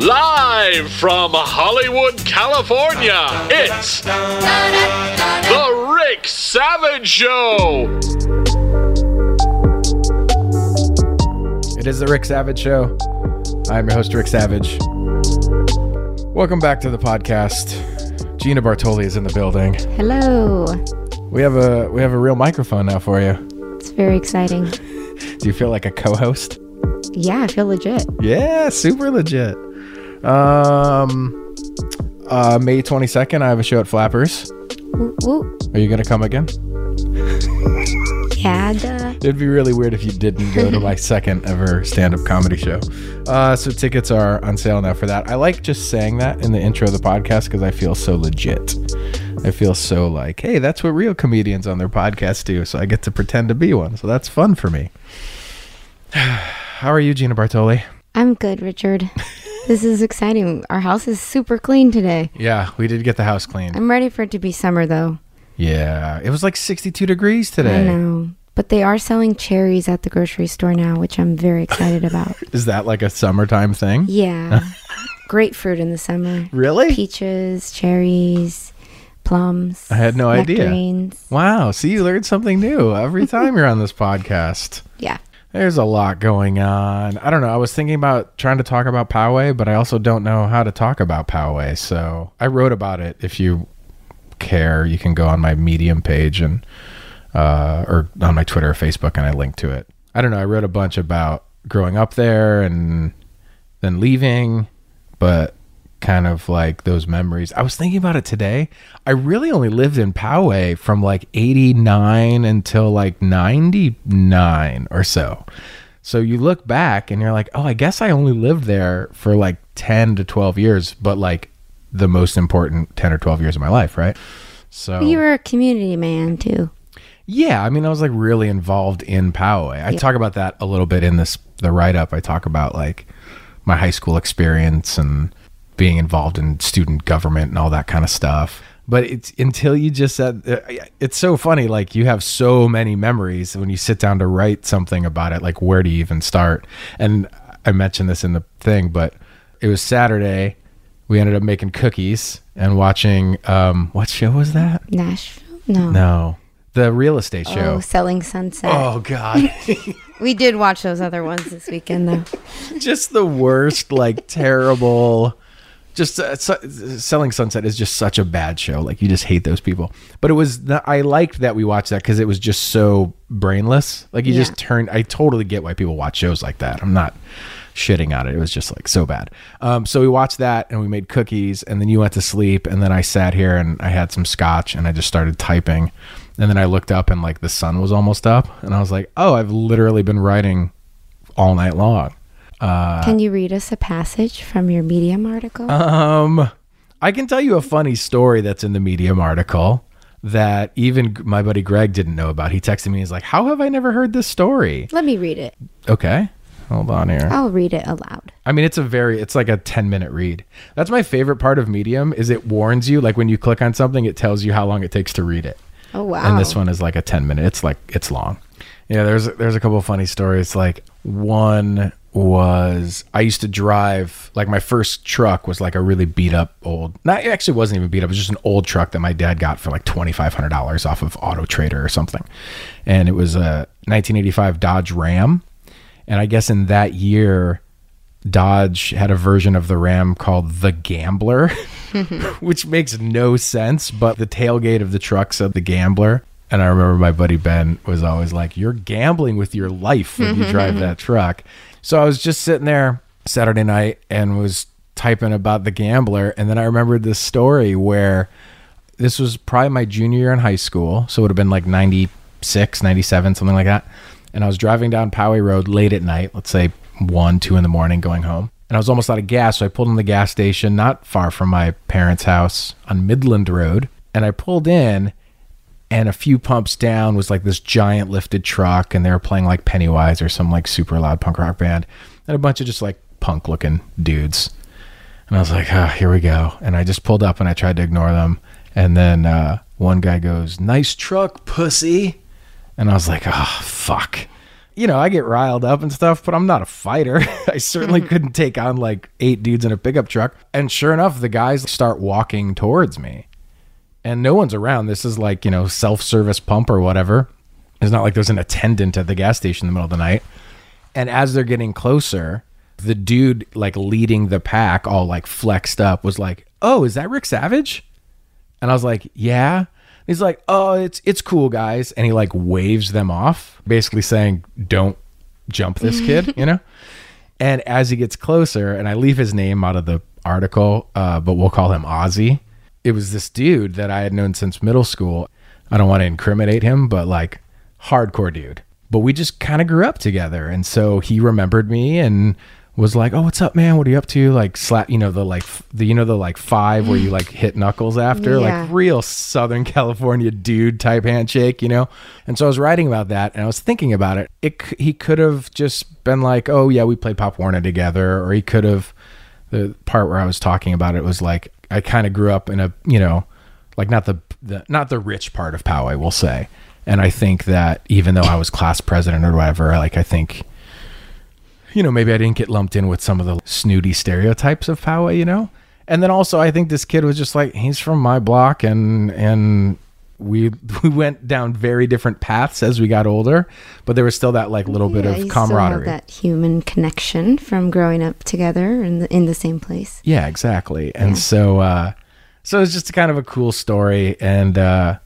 Live from Hollywood, California, it's The Rick Savage Show. It is the Rick Savage Show. I'm your host, Rick Savage. Welcome back to the podcast. Gina Bartoli is in the building. Hello. We have a we have a real microphone now for you. It's very exciting. Do you feel like a co-host? Yeah, I feel legit. Yeah, super legit. Um, uh, May 22nd, I have a show at Flappers. Woo, woo. Are you gonna come again? Yeah, duh. It'd be really weird if you didn't go to my second ever stand-up comedy show. Uh, so tickets are on sale now for that. I like just saying that in the intro of the podcast because I feel so legit. I feel so like, hey, that's what real comedians on their podcast do. So I get to pretend to be one. So that's fun for me. How are you, Gina Bartoli? I'm good, Richard. this is exciting. Our house is super clean today. Yeah, we did get the house cleaned. I'm ready for it to be summer, though. Yeah, it was like 62 degrees today. I know. But they are selling cherries at the grocery store now, which I'm very excited about. Is that like a summertime thing? Yeah. Grapefruit in the summer. Really? Peaches, cherries, plums. I had no idea. Wow. See, you learn something new every time you're on this podcast. Yeah. There's a lot going on. I don't know. I was thinking about trying to talk about Poway, but I also don't know how to talk about Poway. So I wrote about it. If you care, you can go on my Medium page and uh, or on my Twitter or Facebook, and I link to it. I don't know. I wrote a bunch about growing up there and then leaving, but kind of like those memories. I was thinking about it today. I really only lived in Poway from like 89 until like 99 or so. So you look back and you're like, oh, I guess I only lived there for like 10 to 12 years, but like the most important 10 or 12 years of my life, right? So You were a community man, too. yeah, I mean, I was like really involved in Poway. I Yeah. talk about that a little bit in this the write up. I talk about like my high school experience and being involved in student government and all that kind of stuff. But it's until you just said uh, it's so funny. Like you have so many memories when you sit down to write something about it. Like where do you even start? And I mentioned this in the thing, but it was Saturday. We ended up making cookies and watching. Um, what show was that? Nashville? No. No, the real estate Oh, show. Selling Sunset. Oh God, We did watch those other ones this weekend, though. just the worst, like terrible. Just uh, su- selling Sunset is just such a bad show. Like you just hate those people. But it was the, I liked that we watched that because it was just so brainless. Like you Yeah. just turned. I totally get why people watch shows like that. I'm not shitting on it. It was just like so bad. Um, so we watched that and we made cookies and then you went to sleep and then I sat here and I had some scotch and I just started typing. And then I looked up and like the sun was almost up and I was like, oh, I've literally been writing all night long. Uh, Can you read us a passage from your Medium article? Um, I can tell you a funny story that's in the Medium article that even my buddy Greg didn't know about. He texted me. He's like, "How have I never heard this story?" Let me read it. Okay, hold on here. I'll read it aloud. I mean, it's a very, it's like a 10 minute read. That's my favorite part of Medium is it warns you, like when you click on something, it tells you how long it takes to read it. Oh, wow. And this one is like a 10 minute. It's like, it's long. Yeah, there's, there's a couple of funny stories. Like one was I used to drive, like my first truck was like a really beat up old, not, it actually wasn't even beat up. It was just an old truck that my dad got for like $2,500 off of Auto Trader or something. And it was a 1985 Dodge Ram. And I guess in that year, Dodge had a version of the Ram called the Gambler, which makes no sense, but the tailgate of the truck said the Gambler. And I remember my buddy Ben was always like, You're gambling with your life when you drive that truck. So I was just sitting there Saturday night and was typing about the Gambler. And then I remembered this story where this was probably my junior year in high school. So it would have been like 96, 97, something like that. And I was driving down Poway Road late at night, let's say one, two in the morning, going home. And I was almost out of gas. So I pulled in the gas station not far from my parents' house on Midland Road. And I pulled in, and a few pumps down was like this giant lifted truck. And they were playing like Pennywise or some like super loud punk rock band. And a bunch of just like punk looking dudes. And I was like, ah, here we go. And I just pulled up and I tried to ignore them. And then uh, one guy goes, nice truck, pussy. And I was like, oh, fuck. you know, I get riled up and stuff, but I'm not a fighter. I certainly couldn't take on like eight dudes in a pickup truck. And sure enough, the guys start walking towards me. And no one's around. This is like, you know, self service pump or whatever. It's not like there's an attendant at the gas station in the middle of the night. And as they're getting closer, the dude like leading the pack, all like flexed up, was like, Oh, is that Rick Savage? And I was like, Yeah. He's like, Oh, it's it's cool, guys. And he like waves them off, basically saying, Don't jump this kid, you know? And as he gets closer, and I leave his name out of the article, uh, but we'll call him Ozzy. It was this dude that I had known since middle school. I don't want to incriminate him, but like hardcore dude. But we just kind of grew up together. And so he remembered me and was like, "Oh, what's up, man? What are you up to?" Like slap, you know, the like the you know the like 5 where you like hit knuckles after, Yeah. like real southern California dude type handshake, you know? And so I was writing about that and I was thinking about it. It he could have just been like, "Oh, yeah, we played Pop Warner together," or he could have the part where I was talking about it was like I kind of grew up in a you know like not the, the not the rich part of Poway, we'll say. And I think that even though I was class president or whatever, like I think you know maybe I didn't get lumped in with some of the snooty stereotypes of Poway, you know. And then also I think this kid was just like he's from my block and and we we went down very different paths as we got older, but there was still that like little bit of you still have camaraderie. that human connection from growing up together in the, in the same place. Yeah, exactly. And so uh so it's just kind of a cool story and uh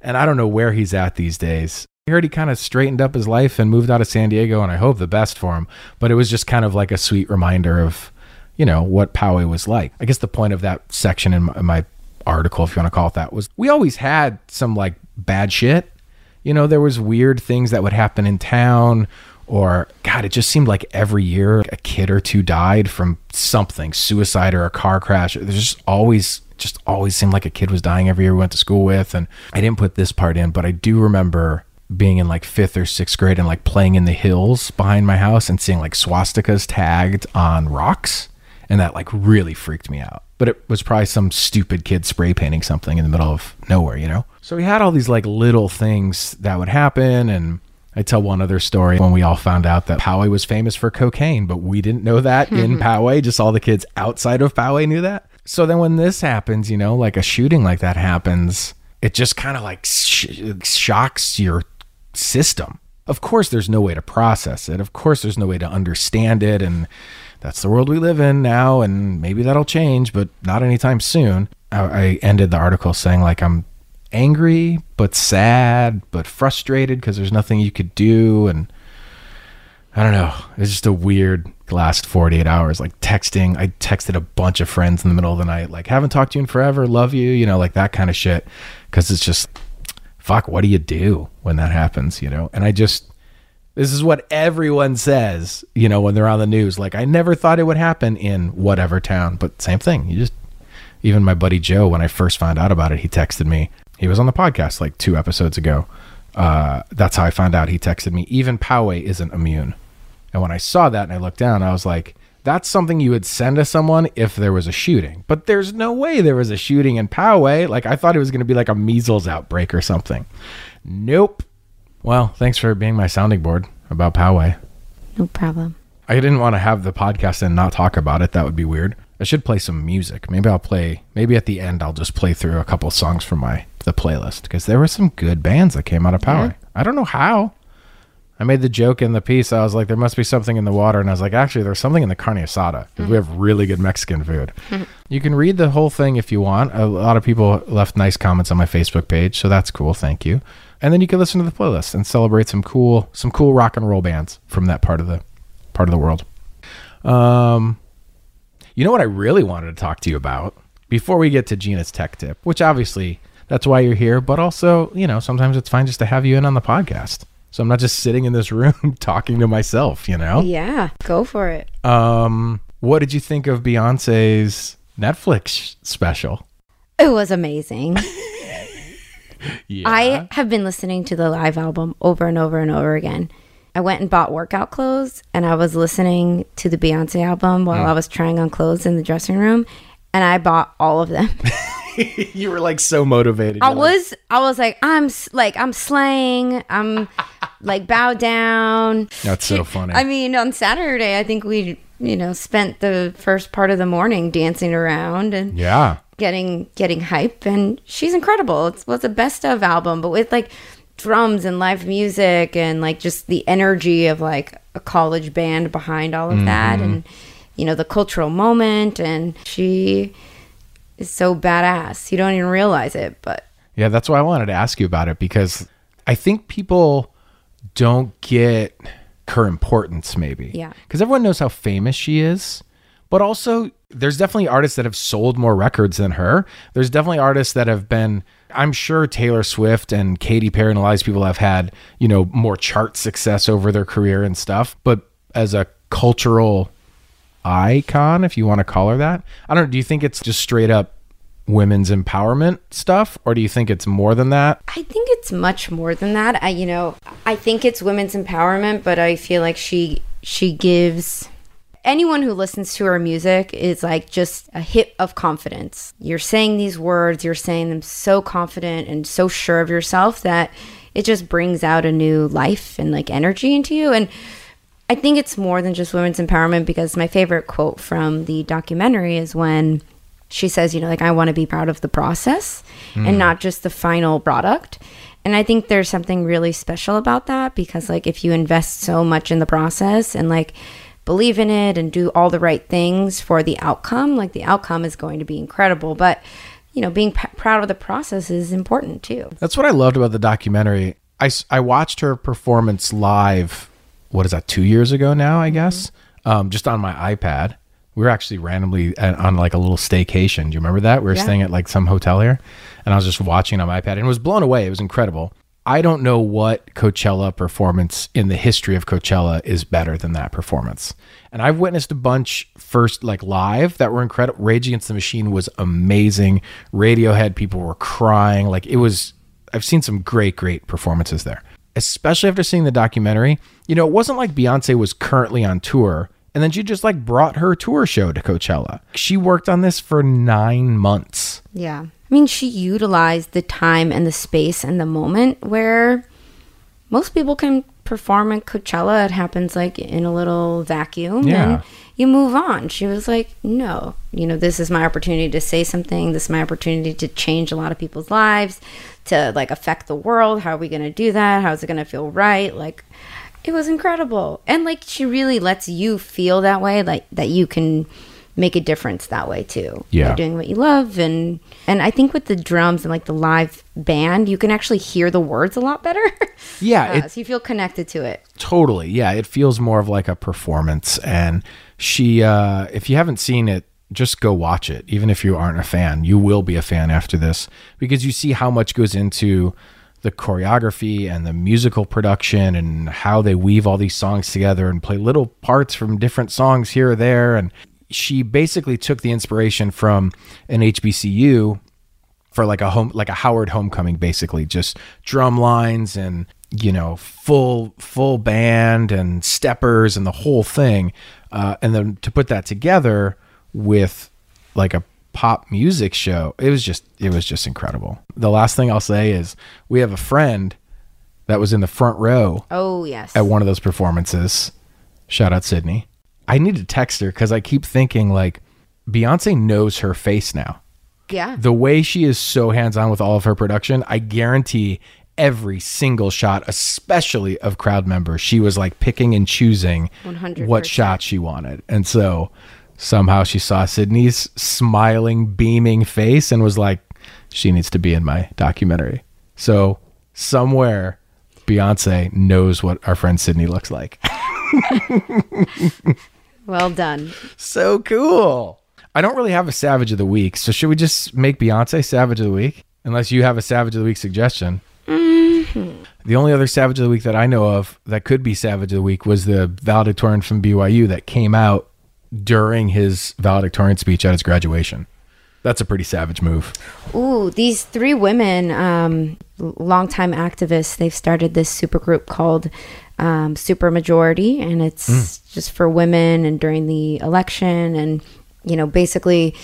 and I don't know where he's at these days. I heard he kind of straightened up his life and moved out of San Diego and I hope the best for him, but it was just kind of like a sweet reminder of you know what Poway was like. I guess the point of that section in my, in my article if you want to call it that was we always had some like bad shit. You know, there was weird things that would happen in town or god, it just seemed like every year a kid or two died from something, suicide or a car crash. There's just always just always seemed like a kid was dying every year we went to school with and I didn't put this part in, but I do remember being in like 5th or 6th grade and like playing in the hills behind my house and seeing like swastikas tagged on rocks and that like really freaked me out. But it was probably some stupid kid spray painting something in the middle of nowhere, you know? So we had all these like little things that would happen and I tell one other story when we all found out that Poway was famous for cocaine, but we didn't know that in Poway. Just all the kids outside of Poway knew that. So then when this happens, you know, like a shooting like that happens, it just kind of like sh- shocks your system. Of course, there's no way to process it. Of course, there's no way to understand it. And that's the world we live in now. And maybe that'll change, but not anytime soon. I, ended the article saying, like, I'm angry, but sad, but frustrated because there's nothing you could do. And I don't know. It's just a weird last 48 hours. Like texting, I texted a bunch of friends in the middle of the night, like, haven't talked to you in forever, love you, you know, like that kind of shit. Cause it's just, fuck, what do you do when that happens, you know? And I just, this is what everyone says, you know, when they're on the news. Like, I never thought it would happen in whatever town, but same thing. You just, even my buddy Joe, when I first found out about it, he texted me. He was on the podcast like two episodes ago. Uh, that's how I found out. He texted me, even Poway isn't immune. And when I saw that and I looked down, I was like, that's something you would send to someone if there was a shooting. But there's no way there was a shooting in Poway. Like, I thought it was going to be like a measles outbreak or something. Nope. Well, thanks for being my sounding board about Poway. No problem. I didn't want to have the podcast and not talk about it. That would be weird. I should play some music. Maybe I'll play. Maybe at the end I'll just play through a couple songs from my the playlist because there were some good bands that came out of Poway. I don't know how. I made the joke in the piece. I was like, there must be something in the water, and I was like, actually, there's something in the carne asada because we mm-hmm. have really good Mexican food. you can read the whole thing if you want. A lot of people left nice comments on my Facebook page, so that's cool. Thank you. And then you can listen to the playlist and celebrate some cool, some cool rock and roll bands from that part of the part of the world. Um, you know what I really wanted to talk to you about before we get to Gina's tech tip, which obviously that's why you're here, but also, you know, sometimes it's fine just to have you in on the podcast. So I'm not just sitting in this room talking to myself, you know? Yeah, go for it. Um, what did you think of Beyonce's Netflix special? It was amazing. Yeah. I have been listening to the live album over and over and over again. I went and bought workout clothes and I was listening to the Beyonce album while uh-huh. I was trying on clothes in the dressing room and I bought all of them. you were like so motivated. I You're like, was I was like I'm like I'm slaying. I'm like bow down. That's so funny. I mean, on Saturday, I think we, you know, spent the first part of the morning dancing around and yeah. Getting getting hype. And she's incredible. It was a best of album, but with like drums and live music and like just the energy of like a college band behind all of mm-hmm. that, and you know the cultural moment. And she is so badass. You don't even realize it, but Yeah, that's why I wanted to ask you about it because I think people don't get her importance, maybe. Yeah. Because everyone knows how famous she is, but also there's definitely artists that have sold more records than her. There's definitely artists that have been, I'm sure Taylor Swift and Katy Perry and a lot of these people have had, you know, more chart success over their career and stuff. But as a cultural icon, if you want to call her that, I don't know. Do you think it's just straight up women's empowerment stuff or do you think it's more than that? I think it's much more than that. I you know, I think it's women's empowerment, but I feel like she she gives anyone who listens to her music is like just a hit of confidence. You're saying these words, you're saying them so confident and so sure of yourself that it just brings out a new life and like energy into you and I think it's more than just women's empowerment because my favorite quote from the documentary is when she says, you know, like, I want to be proud of the process and hmm. not just the final product. And I think there's something really special about that because, like, if you invest so much in the process and, like, believe in it and do all the right things for the outcome, like, the outcome is going to be incredible. But, you know, being p- proud of the process is important too. That's what I loved about the documentary. I, I watched her performance live, what is that, two years ago now, I guess, um, just on my iPad. We were actually randomly at, on like a little staycation. Do you remember that? We were Yeah. staying at like some hotel here, and I was just watching on my iPad and it was blown away. It was incredible. I don't know what Coachella performance in the history of Coachella is better than that performance. And I've witnessed a bunch first like live that were incredible. Rage Against the Machine was amazing. Radiohead people were crying. Like it was I've seen some great great performances there. Especially after seeing the documentary. You know, it wasn't like Beyonce was currently on tour and then she just like brought her tour show to Coachella. She worked on this for 9 months. Yeah. I mean, she utilized the time and the space and the moment where most people can perform at Coachella. It happens like in a little vacuum Yeah. and you move on. She was like, no, you know, this is my opportunity to say something. This is my opportunity to change a lot of people's lives, to like affect the world. How are we going to do that? How is it going to feel right? Like, it was incredible. And like, she really lets you feel that way, like that you can make a difference that way too. Yeah. Doing what you love and and I think with the drums and like the live band, you can actually hear the words a lot better. Yeah, Uh, it- so you feel connected to it. Totally. Yeah, it feels more of like a performance and she uh if you haven't seen it just go watch it. Even if you aren't a fan, you will be a fan after this because you see how much goes into the choreography and the musical production and how they weave all these songs together and play little parts from different songs here or there. And she basically took the inspiration from an HBCU for like a home like a Howard homecoming basically just drum lines and you know full full band and steppers and the whole thing. Uh, and then to put that together with like a pop music show it was just it was just incredible the last thing I'll say is we have a friend that was in the front row Oh yes. at one of those performances. Shout out Sydney. I need to text her because I keep thinking like Beyonce knows her face now. yeah. The way she is so hands on with all of her production, I guarantee every single shot, especially of crowd members, she was like picking and choosing 100%. what shot she wanted. And so somehow she saw Sydney's smiling, beaming face and was like, she needs to be in my documentary. So somewhere Beyonce knows what our friend Sydney looks like. well done. so cool. I don't really have a Savage of the Week, so should we just make Beyonce Savage of the Week? Unless you have a Savage of the Week suggestion. Mm-hmm. The only other Savage of the Week that I know of that could be Savage of the Week was the valedictorian from BYU that came out during his valedictorian speech at his graduation. That's a pretty savage move. Ooh, these three women, um, longtime activists, they've started this super group called um, Super Majority, and it's just for women and during the election, and you know, basically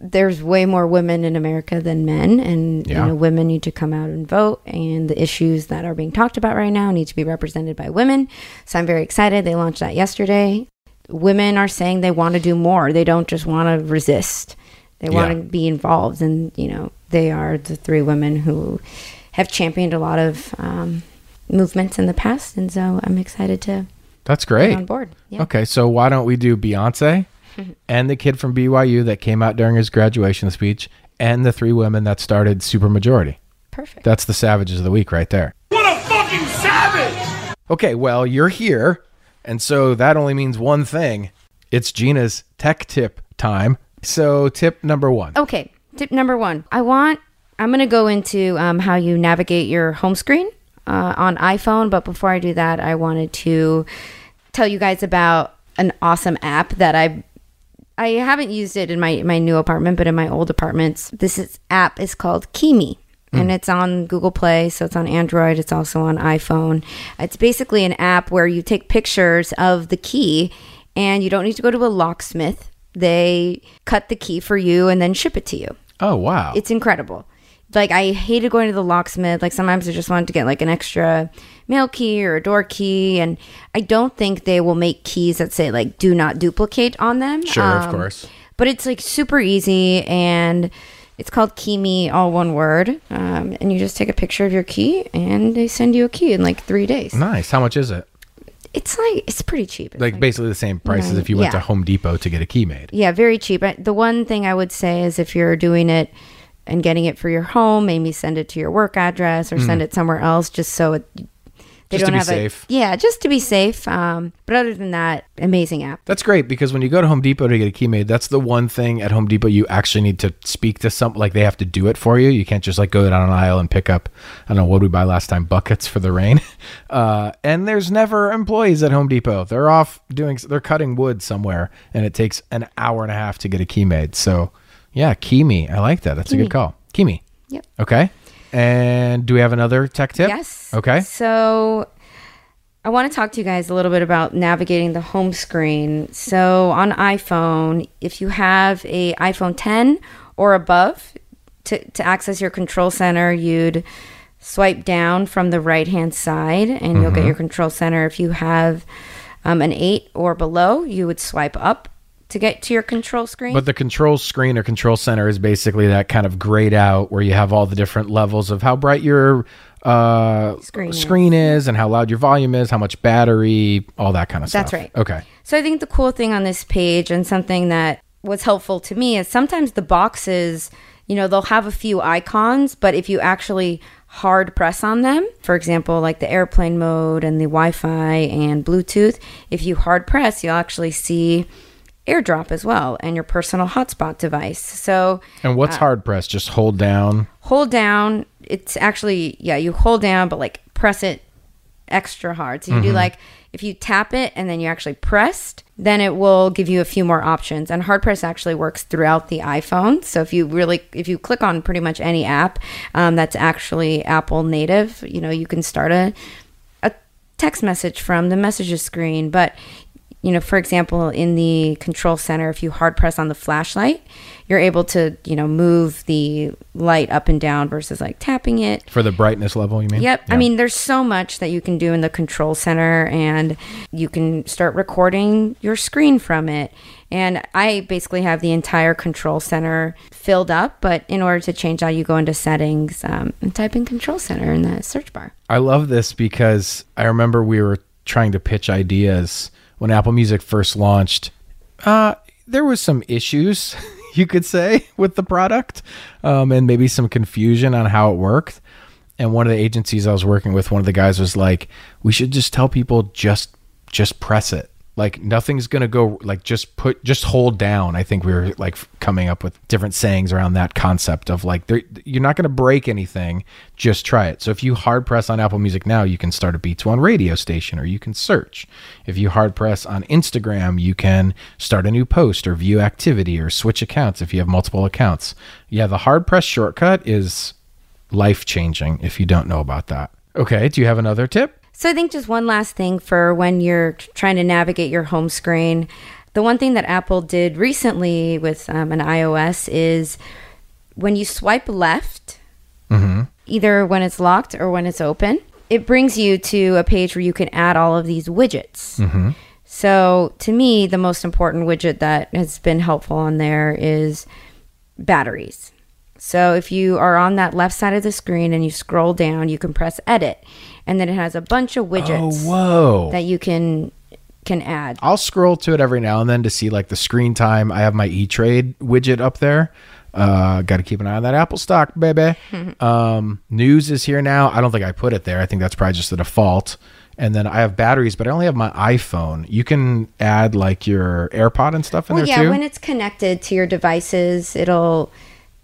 there's way more women in America than men, and Yeah. you know women need to come out and vote, and the issues that are being talked about right now need to be represented by women. So I'm very excited. They launched that yesterday. Women are saying they want to do more. They don't just want to resist. They want Yeah. to be involved, and you know they are the three women who have championed a lot of um, movements in the past, and so I'm excited to That's great. on board. Yeah. Okay, so why don't we do Beyonce and the kid from BYU that came out during his graduation speech and the three women that started Supermajority? Perfect. That's the savages of the week right there. What a fucking savage! Okay, well, you're here, and so that only means one thing. It's Gina's tech tip time. So, tip number one. Okay, tip number one. I want, I'm going to go into um, how you navigate your home screen uh, on iPhone. But before I do that, I wanted to tell you guys about an awesome app that I. I haven't used it in my, my new apartment, but in my old apartments, this is, app is called KeyMe. And it's on Google Play, so it's on Android. It's also on iPhone. It's basically an app where you take pictures of the key, and you don't need to go to a locksmith. They cut the key for you and then ship it to you. Oh, wow. It's incredible. Like I hated going to the locksmith. Like sometimes I just wanted to get like an extra mail key or a door key, and I don't think they will make keys that say like "do not duplicate" on them. Sure, of Um, course. But it's like super easy, and it's called KeyMe, all one word. Um, and you just take a picture of your key, and they send you a key in like three days. Nice. How much is it? It's like it's pretty cheap. It's Like basically the same price as if you went yeah. to Home Depot to get a key made. Yeah, very cheap. I- The one thing I would say is if you're doing it and getting it for your home, maybe send it to your work address or send it somewhere else just so it they. Just to don't be have safe. A, yeah, just to be safe. Um, but other than that, amazing app. That's great because when you go to Home Depot to get a key made, that's the one thing at Home Depot you actually need to speak to some like they have to do it for you. You can't just like go down an aisle and pick up I don't know what did we buy last time buckets for the rain. Uh, and there's never employees at Home Depot. They're off doing they're cutting wood somewhere and it takes an hour and a half to get a key made. So, yeah, KeyMe. I like that. That's a good call. KeyMe. Yep. Okay. And do we have another tech tip? Yes. Okay. So I want to talk to you guys a little bit about navigating the home screen. So on iPhone, if you have a iPhone 10 or above, to, to access your control center, you'd swipe down from the right hand side and you'll Mm-hmm. get your control center. If you have um, an 8 or below, you would swipe up to get to your control screen. But the control screen or control center is basically that kind of grayed out where you have all the different levels of how bright your uh, Screen screen, is. is. and how loud your volume is, how much battery, all that kind of stuff. That's right. Okay. So I think the cool thing on this page and something that was helpful to me is sometimes the boxes, you know, they'll have a few icons, but if you actually hard press on them, for example, like the airplane mode and the Wi-Fi and Bluetooth, if you hard press, you'll actually see AirDrop as well and your personal hotspot device. So And what's Uh, hard press? Just hold down. hold down. It's actually yeah, you hold down, but like press it extra hard. So you do like if you tap it and then you actually pressed, then it will give you a few more options. And hard press actually works throughout the iPhone. So if you really if you click on pretty much any app um, that's actually Apple native, you know you can start a a text message from the messages screen, but you know, for example, in the control center, if you hard press on the flashlight, you're able to, you know, move the light up and down versus like tapping it. For the brightness level, you mean? Yep. I mean, there's so much that you can do in the control center, and you can start recording your screen from it. And I basically have the entire control center filled up, but in order to change that, you go into settings um, and type in control center in the search bar. I love this because I remember we were trying to pitch ideas when Apple Music first launched. Uh, there was some issues, you could say, with the product, um, and maybe some confusion on how it worked. And one of the agencies I was working with, one of the guys was like, "We should just tell people just just press it. Like nothing's gonna go. Like just put just hold down." I think we were like coming up with different sayings around that concept of like you're not gonna break anything. Just try it. So if you hard press on Apple Music now, you can start a Beats One radio station, or you can search. If you hard press on Instagram, you can start a new post or view activity or switch accounts if you have multiple accounts. Yeah, the hard press shortcut is life changing if you don't know about that. Okay, do you have another tip? So I think just one last thing for when you're trying to navigate your home screen. The one thing that Apple did recently with um, an iOS is when you swipe left, either when it's locked or when it's open, it brings you to a page where you can add all of these widgets. So to me, the most important widget that has been helpful on there is batteries. So if you are on that left side of the screen and you scroll down, you can press edit, and then it has a bunch of Oh, widgets whoa. that you can can add. I'll scroll to it every now and then to see like the screen time. I have my E Trade widget up there. Uh, got to keep an eye on that Apple stock, baby. um, news is here now. I don't think I put it there. I think that's probably just the default. And then I have batteries, but I only have my iPhone. You can add like your AirPod and stuff in Well, there yeah, too. when it's connected to your devices, it'll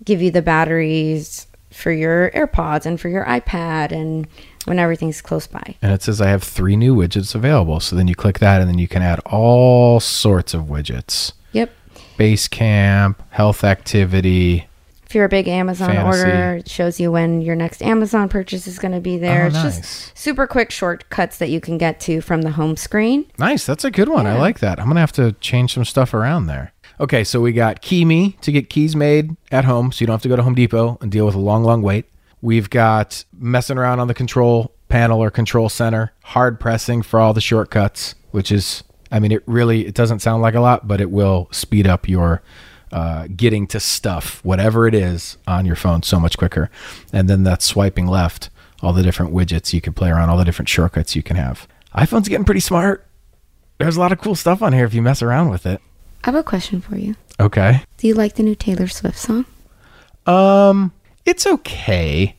give you the batteries for your AirPods and for your iPad and when everything's close by. and it says I have three new widgets available. So then you click that, and then you can add all sorts of widgets: Yep. Basecamp, health activity. If you're a big Amazon Fantasy. order, it shows you when your next Amazon purchase is going to be there. Oh, it's nice. just super quick shortcuts that you can get to from the home screen. Nice. That's a good one. I like that. I'm going to have to change some stuff around there. Okay, so we got KeyMe to get keys made at home so you don't have to go to Home Depot and deal with a long, long wait. We've got messing around on the control panel or control center, hard pressing for all the shortcuts, which is, I mean, it really, it doesn't sound like a lot, but it will speed up your uh, getting to stuff, whatever it is, on your phone so much quicker. And then that swiping left, all the different widgets you can play around, all the different shortcuts you can have. iPhone's getting pretty smart. There's a lot of cool stuff on here if you mess around with it. I have a question for you. Okay. Do you like the new Taylor Swift song? Um, it's okay.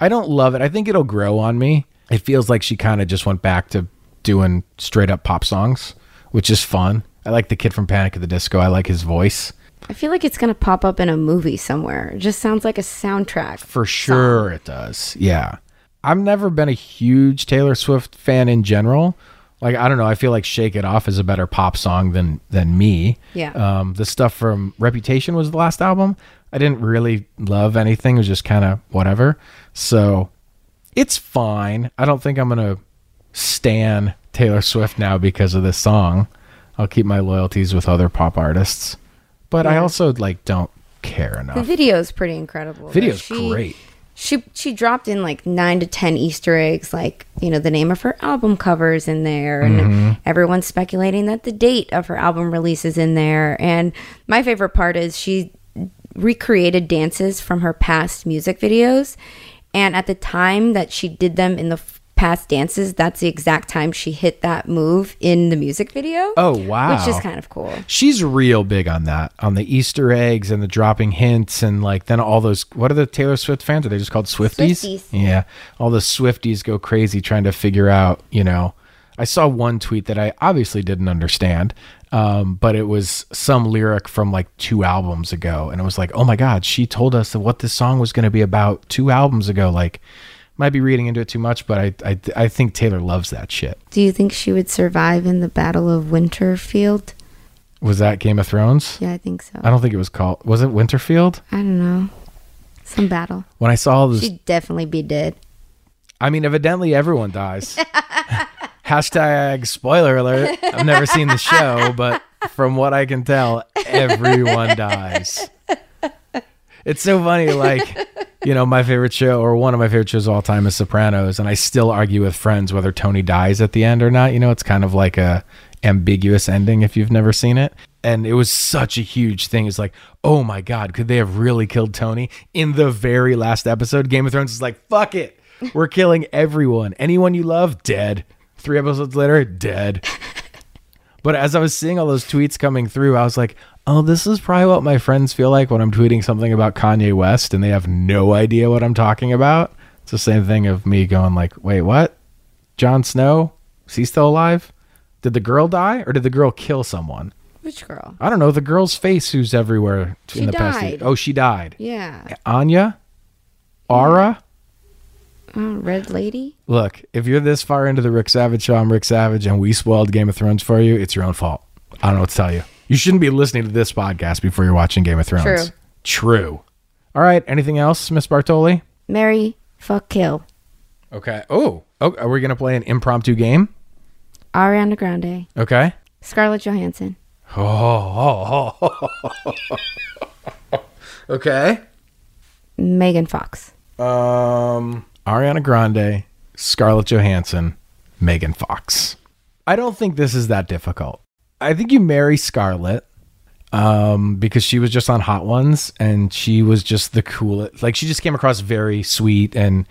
I don't love it. I think it'll grow on me. It feels like she kind of just went back to doing straight up pop songs, which is fun. I like the kid from Panic at the Disco. I like his voice. I feel like it's going to pop up in a movie somewhere. It just sounds like a soundtrack. For sure it does. Yeah. I've never been a huge Taylor Swift fan in general. Like I don't know, I feel like Shake It Off is a better pop song than than me. Yeah. Um the stuff from Reputation was the last album. I didn't really love anything. It was just kind of whatever. So it's fine. I don't think I'm going to stan Taylor Swift now because of this song. I'll keep my loyalties with other pop artists. But I also like don't care enough. The video is pretty incredible. Video's She- great. She she dropped in like nine to ten Easter eggs, like you know the name of her album covers in there, and Mm-hmm. everyone's speculating that the date of her album release is in there. And my favorite part is she recreated dances from her past music videos, and at the time that she did them in the past dances, that's the exact time she hit that move in the music video. Oh, wow. which is kind of cool. She's real big on that, on the Easter eggs and the dropping hints, and like then all those. What are the Taylor Swift fans? Are they just called Swifties? Swifties. Yeah, all the Swifties go crazy trying to figure out. You know, I saw one tweet that I obviously didn't understand, um, but it was some lyric from like two albums ago, and it was like, oh my god, she told us what this song was going to be about two albums ago. Like, might be reading into it too much, but I I, I think Taylor loves that shit. Do you think she would survive in the Battle of Winterfield? Was that Game of Thrones? Yeah, I think so. I don't think it was called. Was it Winterfield? I don't know. Some battle. When I saw all those She'd definitely be dead. I mean, evidently everyone dies. Hashtag spoiler alert. I've never seen the show, but from what I can tell, everyone dies. It's so funny, like, you know, my favorite show or one of my favorite shows of all time is Sopranos, and I still argue with friends whether Tony dies at the end or not. You know, it's kind of like a ambiguous ending if you've never seen it. And it was such a huge thing. It's like, oh my God, could they have really killed Tony in the very last episode? Game of Thrones is like, fuck it. We're killing everyone. Anyone you love, dead. Three episodes later, dead. But as I was seeing all those tweets coming through, I was like, oh, this is probably what my friends feel like when I'm tweeting something about Kanye West and they have no idea what I'm talking about. It's the same thing of me going like, wait, what? Jon Snow? Is he still alive? Did the girl die or did the girl kill someone? Which girl? I don't know. The girl's face who's everywhere She in the past. died. Oh, she died. Yeah. Anya? Aura? Oh, Red Lady? Look, if you're this far into the Rick Savage show, I'm Rick Savage, and we spoiled Game of Thrones for you, it's your own fault. I don't know what to tell you. You shouldn't be listening to this podcast before you're watching Game of Thrones. True. True. All right. Anything else, Miss Bartoli? Marry, fuck, kill. Okay. Oh, oh are we going to play an impromptu game? Ariana Grande. Okay. Scarlett Johansson. Oh. okay. Megan Fox. Um, Ariana Grande, Scarlett Johansson, Megan Fox. I don't think this is that difficult. I think you marry Scarlett um, because she was just on Hot Ones and she was just the coolest. Like she just came across very sweet and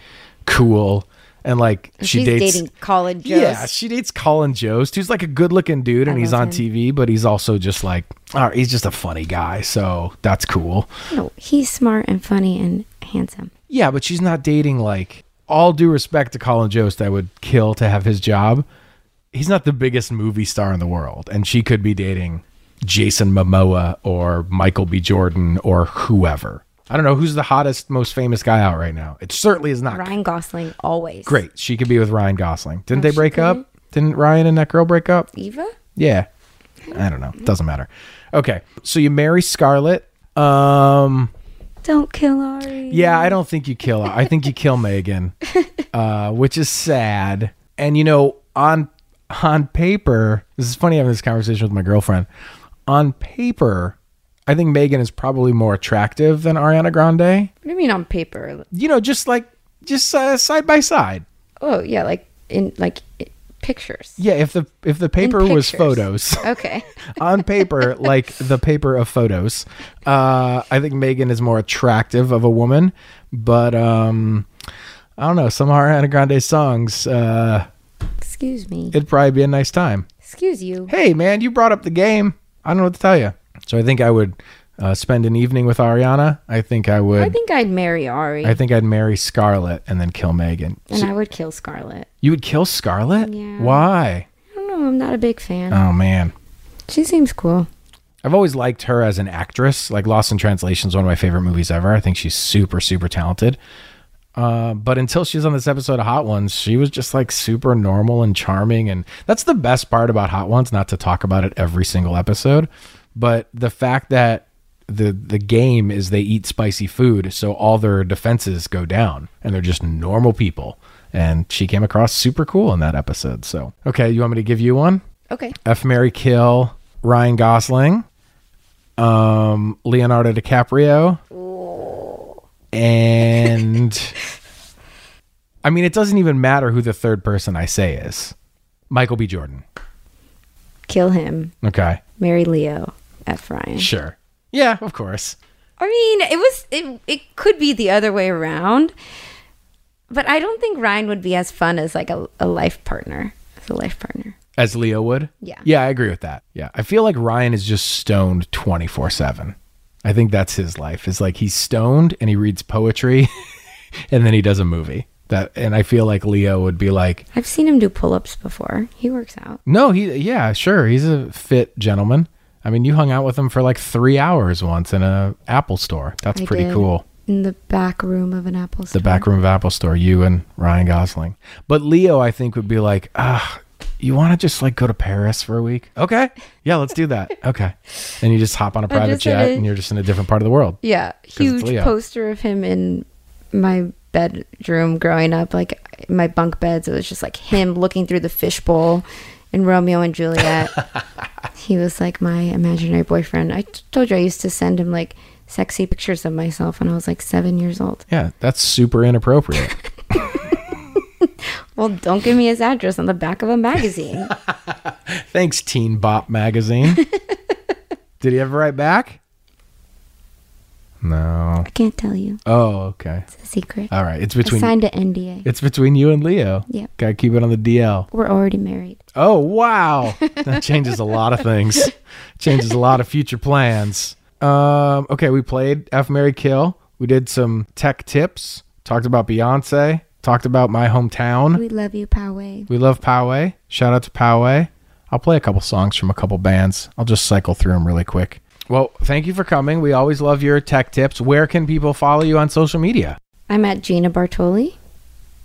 cool. And like she She's dates, dating Colin Jost. yeah, she dates Colin Jost, who's like a good-looking dude, and I he's on him. TV, but he's also just like, all right, he's just a funny guy, so that's cool. No, he's smart and funny and handsome. Yeah, but she's not dating like all due respect to Colin Jost, I would kill to have his job. He's not the biggest movie star in the world, and she could be dating Jason Momoa or Michael B. Jordan or whoever. I don't know who's the hottest, most famous guy out right now. It certainly is not Ryan Gosling always. great. She could be with Ryan Gosling. Didn't Oh, they break up? Didn't Ryan and that girl break up? Eva? Yeah. I don't know. Doesn't matter. Okay. So you marry Scarlett. Um Don't kill Ari. yeah, I don't think you kill her. I think you kill Megan. Uh, which is sad. And you know, on on paper, this is funny having this conversation with my girlfriend. On paper, I think Megan is probably more attractive than Ariana Grande. What do you mean on paper? You know, just like just uh, side by side. Oh yeah, like in like i pictures. Yeah, if the if the paper was photos. Okay. on paper, like the paper of photos, uh, I think Megan is more attractive of a woman. But um, I don't know. Some Ariana Grande songs, uh, Excuse me. it'd probably be a nice time. Excuse you. Hey, man, you brought up the game. I don't know what to tell you. So I think I would uh, spend an evening with Ariana. I think I would. I think I'd marry Ari. I think I'd marry Scarlett and then kill Megan. and So I would kill Scarlett. you would kill Scarlett? Yeah. Why? I don't know. I'm not a big fan. Oh man. she seems cool. I've always liked her as an actress. Like Lost in Translation is one of my favorite movies ever. I think she's super, super talented. Uh, but until she's on this episode of Hot Ones, she was just like super normal and charming. And that's the best part about Hot Ones, not to talk about it every single episode, but the fact that the the game is they eat spicy food, so all their defenses go down, and they're just normal people. And she came across super cool in that episode. So, okay, you want me to give you one? Okay. F. Marry Kill, Ryan Gosling, um, Leonardo DiCaprio, and I mean, it doesn't even matter who the third person I say is. Michael B. Jordan. Kill him. Okay, Marry Leo. F. Ryan. sure. Yeah, of course. I mean, it was it. It could be the other way around, but I don't think Ryan would be as fun as like a, a life partner. As a life partner. As Leo would? Yeah. Yeah, I agree with that. Yeah. I feel like Ryan is just stoned 24 7. I think that's his life. Is like he's stoned and he reads poetry and then he does a movie. That and I feel like Leo would be like, I've seen him do pull-ups before. He works out. No, he yeah, sure. He's a fit gentleman. I mean, you hung out with him for like 3 hours once in a Apple store. That's I pretty did. cool. In the back room of an Apple store. The back room of Apple store, you and Ryan Gosling. But Leo I think would be like, "Ah, you want to just like go to Paris for a week? Okay. Yeah, let's do that. Okay. And you just hop on a private jet it. and you're just in a different part of the world. Yeah, huge poster of him in my bedroom growing up, like my bunk beds. It was just like him looking through the fishbowl in Romeo and Juliet. he was like my imaginary boyfriend. I t- told you I used to send him like sexy pictures of myself when I was like seven years old. Yeah, that's super inappropriate. Well, don't give me his address on the back of a magazine. Thanks, Teen Bop magazine. Did he ever write back? No. I can't tell you. Oh, okay. It's a secret. All right. It's between. I signed an NDA. it's between you and Leo. Yep. Gotta keep it on the DL. We're already married. Oh wow, that changes a lot of things. changes a lot of future plans. Um, okay, we played F Marry Kill. We did some tech tips. Talked about Beyonce. Talked about my hometown. We love you, Poway. We love Poway. Shout out to Poway. I'll play a couple songs from a couple bands. I'll just cycle through them really quick. Well, thank you for coming. We always love your tech tips. Where can people follow you on social media I'm at Gina Bartoli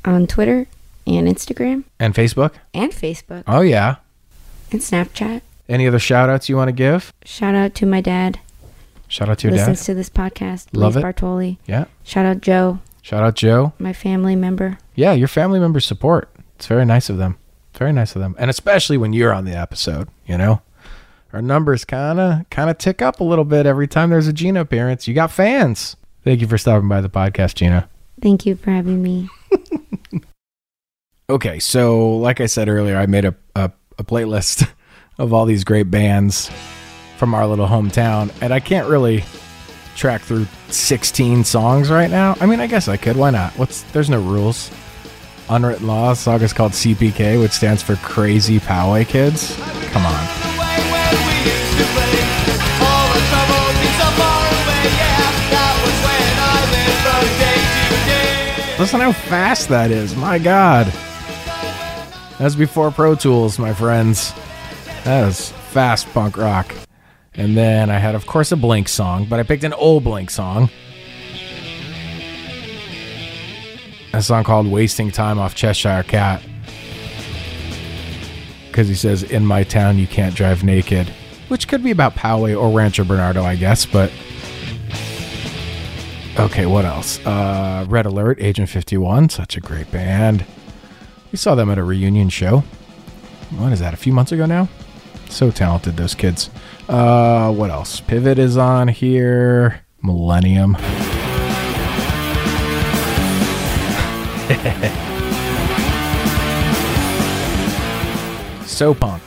on Twitter and Instagram and Facebook? and Facebook Oh yeah. and Snapchat. Any other shout outs you want to give? Shout out to my dad. Shout out to your listens dad. to this podcast. Love Luis it. Bartoli. Yeah. Shout out Joe, Shout out Joe. my family member. Yeah, your family members support. It's very nice of them. Very nice of them. And especially when you're on the episode, you know? Our numbers kind of kind of tick up a little bit every time there's a Gina appearance. You got fans. Thank you for stopping by the podcast, Gina. Thank you for having me. Okay, so like I said earlier, I made a, a, a playlist of all these great bands from our little hometown, and I can't really track through 16 songs right now. I mean, I guess I could. Why not? What's there's no rules. Unwritten law. Song is called CPK, which stands for Crazy Poway Kids. Come on. Listen how fast that is. My God. That's before Pro Tools, my friends. That is fast punk rock. And then I had, of course, a Blink song, but I picked an old Blink song. A song called Wasting Time off Cheshire Cat. Because he says, In my town, you can't drive naked. Which could be about Poway or Rancho Bernardo, I guess, but. Okay, what else? Uh, Red Alert, Agent 51, such a great band. We saw them at a reunion show. What is that, a few months ago now? So talented, those kids. Uh, what else? Pivot is on here. Millennium. so punk.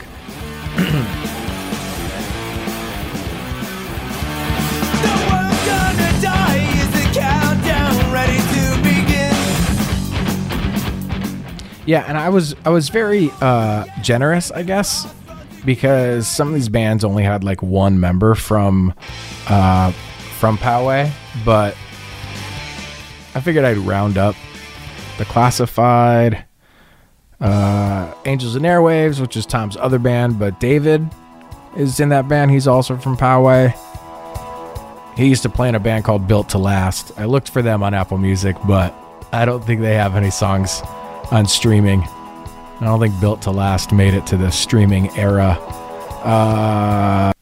Yeah, and I was I was very uh, generous, I guess, because some of these bands only had like one member from uh, from Poway, but I figured I'd round up the Classified, uh, Angels and Airwaves, which is Tom's other band, but David is in that band. He's also from Poway. He used to play in a band called Built to Last. I looked for them on Apple Music, but I don't think they have any songs on streaming. I don't think Built to Last made it to the streaming era. Uh,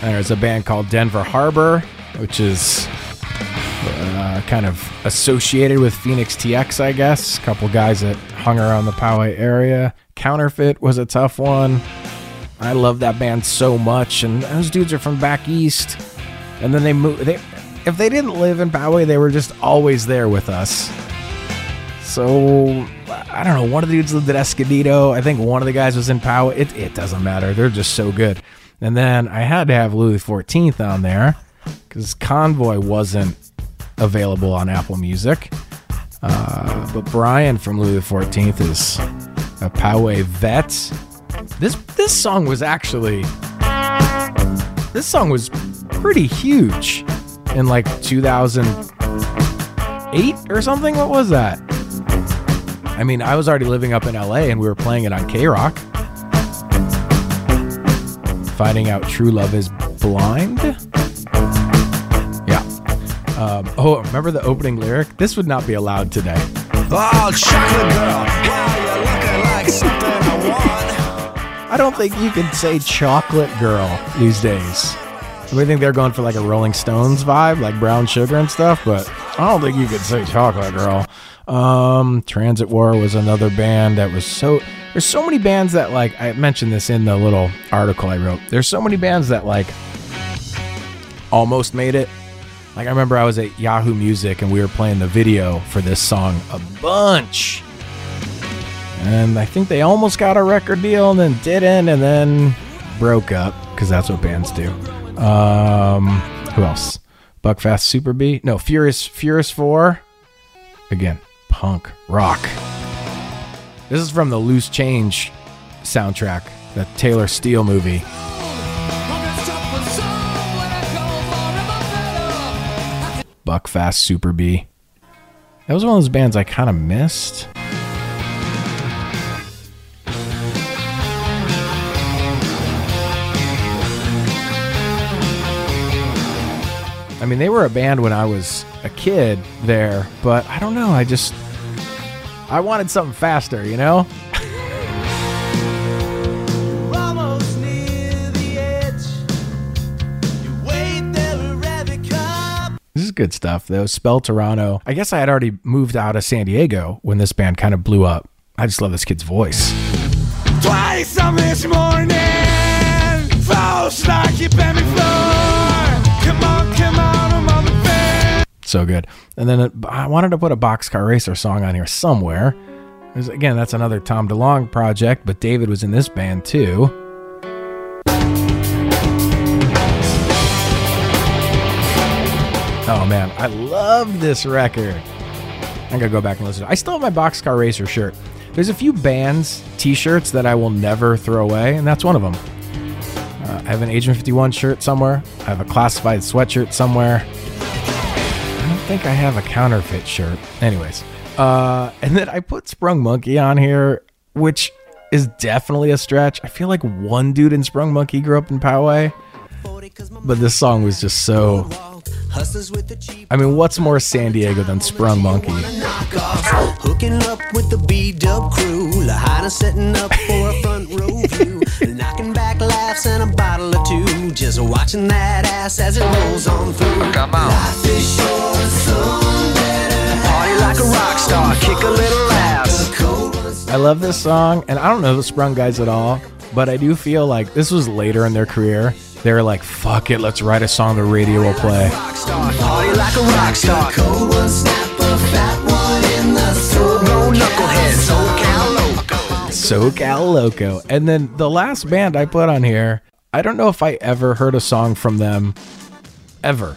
there's a band called Denver Harbor, which is uh, kind of associated with Phoenix TX, I guess. A couple guys that hung around the Poway area. Counterfeit was a tough one. I love that band so much, and those dudes are from back east. And then they moved. They, if they didn't live in Poway, they were just always there with us. So I don't know. One of the dudes lived at Escondido. I think one of the guys was in Poway. It, it doesn't matter. They're just so good. And then I had to have Louis Fourteenth on there because Convoy wasn't available on Apple Music. Uh, but Brian from Louis Fourteenth is a Poway vet. This this song was actually this song was pretty huge in like 2008 or something. What was that? I mean, I was already living up in LA and we were playing it on K Rock. Finding out true love is blind. Yeah. Um, oh, remember the opening lyric? This would not be allowed today. Oh, chocolate girl, how you looking like something I want? I don't think you can say chocolate girl these days. I think they're going for like a Rolling Stones vibe, like brown sugar and stuff, but I don't think you could say chocolate girl. Um, Transit War was another band that was so. There's so many bands that like I mentioned this in the little article I wrote. There's so many bands that like almost made it. Like I remember I was at Yahoo Music and we were playing the video for this song a bunch. And I think they almost got a record deal and then didn't and then broke up because that's what bands do. Um, who else? Buckfast Superbee? No, Furious Furious 4. Again, punk rock. This is from the Loose Change soundtrack, the Taylor Steele movie. Buckfast Superbee. That was one of those bands I kind of missed. I mean, they were a band when I was a kid there, but I don't know. I just I wanted something faster, you know? Almost near the edge. You wait there wherever come. This is good stuff, though. Spell Toronto. I guess I had already moved out of San Diego when this band kind of blew up. I just love this kid's voice. Twice on this morning. Like you bend me floor. Come on, come on, So good. And then it, I wanted to put a Boxcar Racer song on here somewhere. There's, again, that's another Tom DeLonge project, but David was in this band too. Oh man, I love this record. I'm gonna go back and listen. I still have my Boxcar Racer shirt. There's a few bands T-shirts that I will never throw away, and that's one of them. Uh, I have an Agent 51 shirt somewhere. I have a classified sweatshirt somewhere. I think I have a counterfeit shirt. Anyways, uh, and then I put Sprung Monkey on here, which is definitely a stretch. I feel like one dude in Sprung Monkey grew up in Poway, but this song was just so. I mean, what's more San Diego than Sprung Monkey? Hooking up with the B Dub crew, Lahaina setting up for a front row view, knocking back laughs and a bottle or two, just watching that ass as it rolls on through. Come on. Life is short, some better. Party like a rock star, kick a little ass. I love this song, and I don't know the Sprung guys at all, but I do feel like this was later in their career. They were like, "Fuck it, let's write a song the radio will play." SoCal Loco. And then the last band I put on here, I don't know if I ever heard a song from them ever.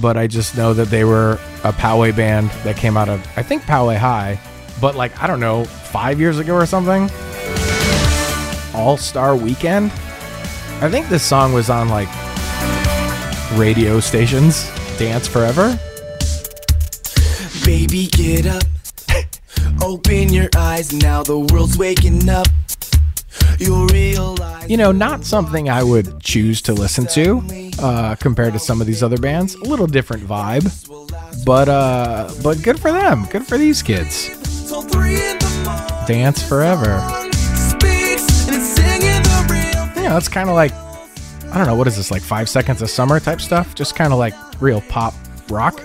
But I just know that they were a Poway band that came out of I think Poway High, but like I don't know, 5 years ago or something. All Star Weekend. I think this song was on like radio stations, Dance Forever. Baby, get up. Open your eyes, now the world's waking up. You'll realize. you know, not something I would choose to listen to uh, compared to some of these other bands. A little different vibe, but uh, but good for them. Good for these kids. Till three in the morning. Dance forever. Speaks and it's singing the real. You know, it's kind of like I don't know what is this like five seconds of summer type stuff. Just kind of like real pop rock.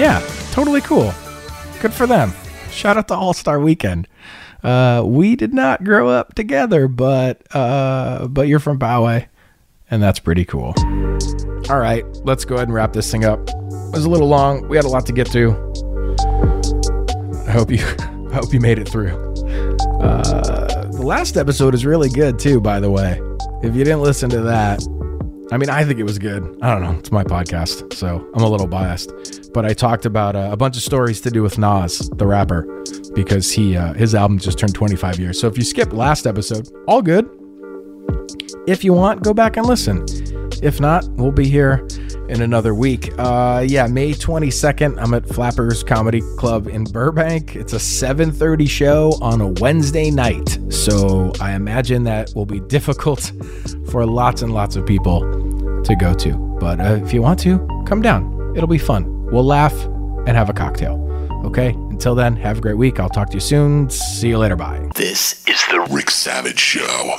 Yeah, totally cool. Good for them. Shout out to All Star Weekend. Uh, we did not grow up together, but uh, but you're from Poway, and that's pretty cool. All right, let's go ahead and wrap this thing up. It was a little long. We had a lot to get to. I hope you I hope you made it through. Uh, the last episode is really good too, by the way. If you didn't listen to that, I mean, I think it was good. I don't know. It's my podcast, so I'm a little biased. But I talked about uh, a bunch of stories to do with Nas, the rapper, because he uh, his album just turned 25 years. So if you skip last episode, all good. If you want, go back and listen. If not, we'll be here in another week. Uh, yeah, May 22nd, I'm at Flappers Comedy Club in Burbank. It's a 7:30 show on a Wednesday night. So I imagine that will be difficult for lots and lots of people to go to. But uh, if you want to, come down. It'll be fun. We'll laugh and have a cocktail. Okay? Until then, have a great week. I'll talk to you soon. See you later. Bye. This is the Rick Savage Show.